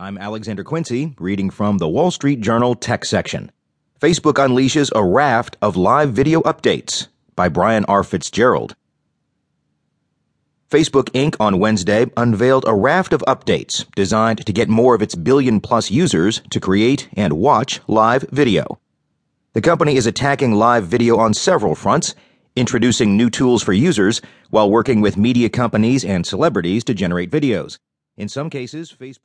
I'm Alexander Quincy, reading from the Wall Street Journal Tech section. Facebook unleashes a raft of live video updates by Brian R. Fitzgerald. Facebook Inc. on Wednesday unveiled a raft of updates designed to get more of its billion plus users to create and watch live video. The company is attacking live video on several fronts, introducing new tools for users while working with media companies and celebrities to generate videos. In some cases, Facebook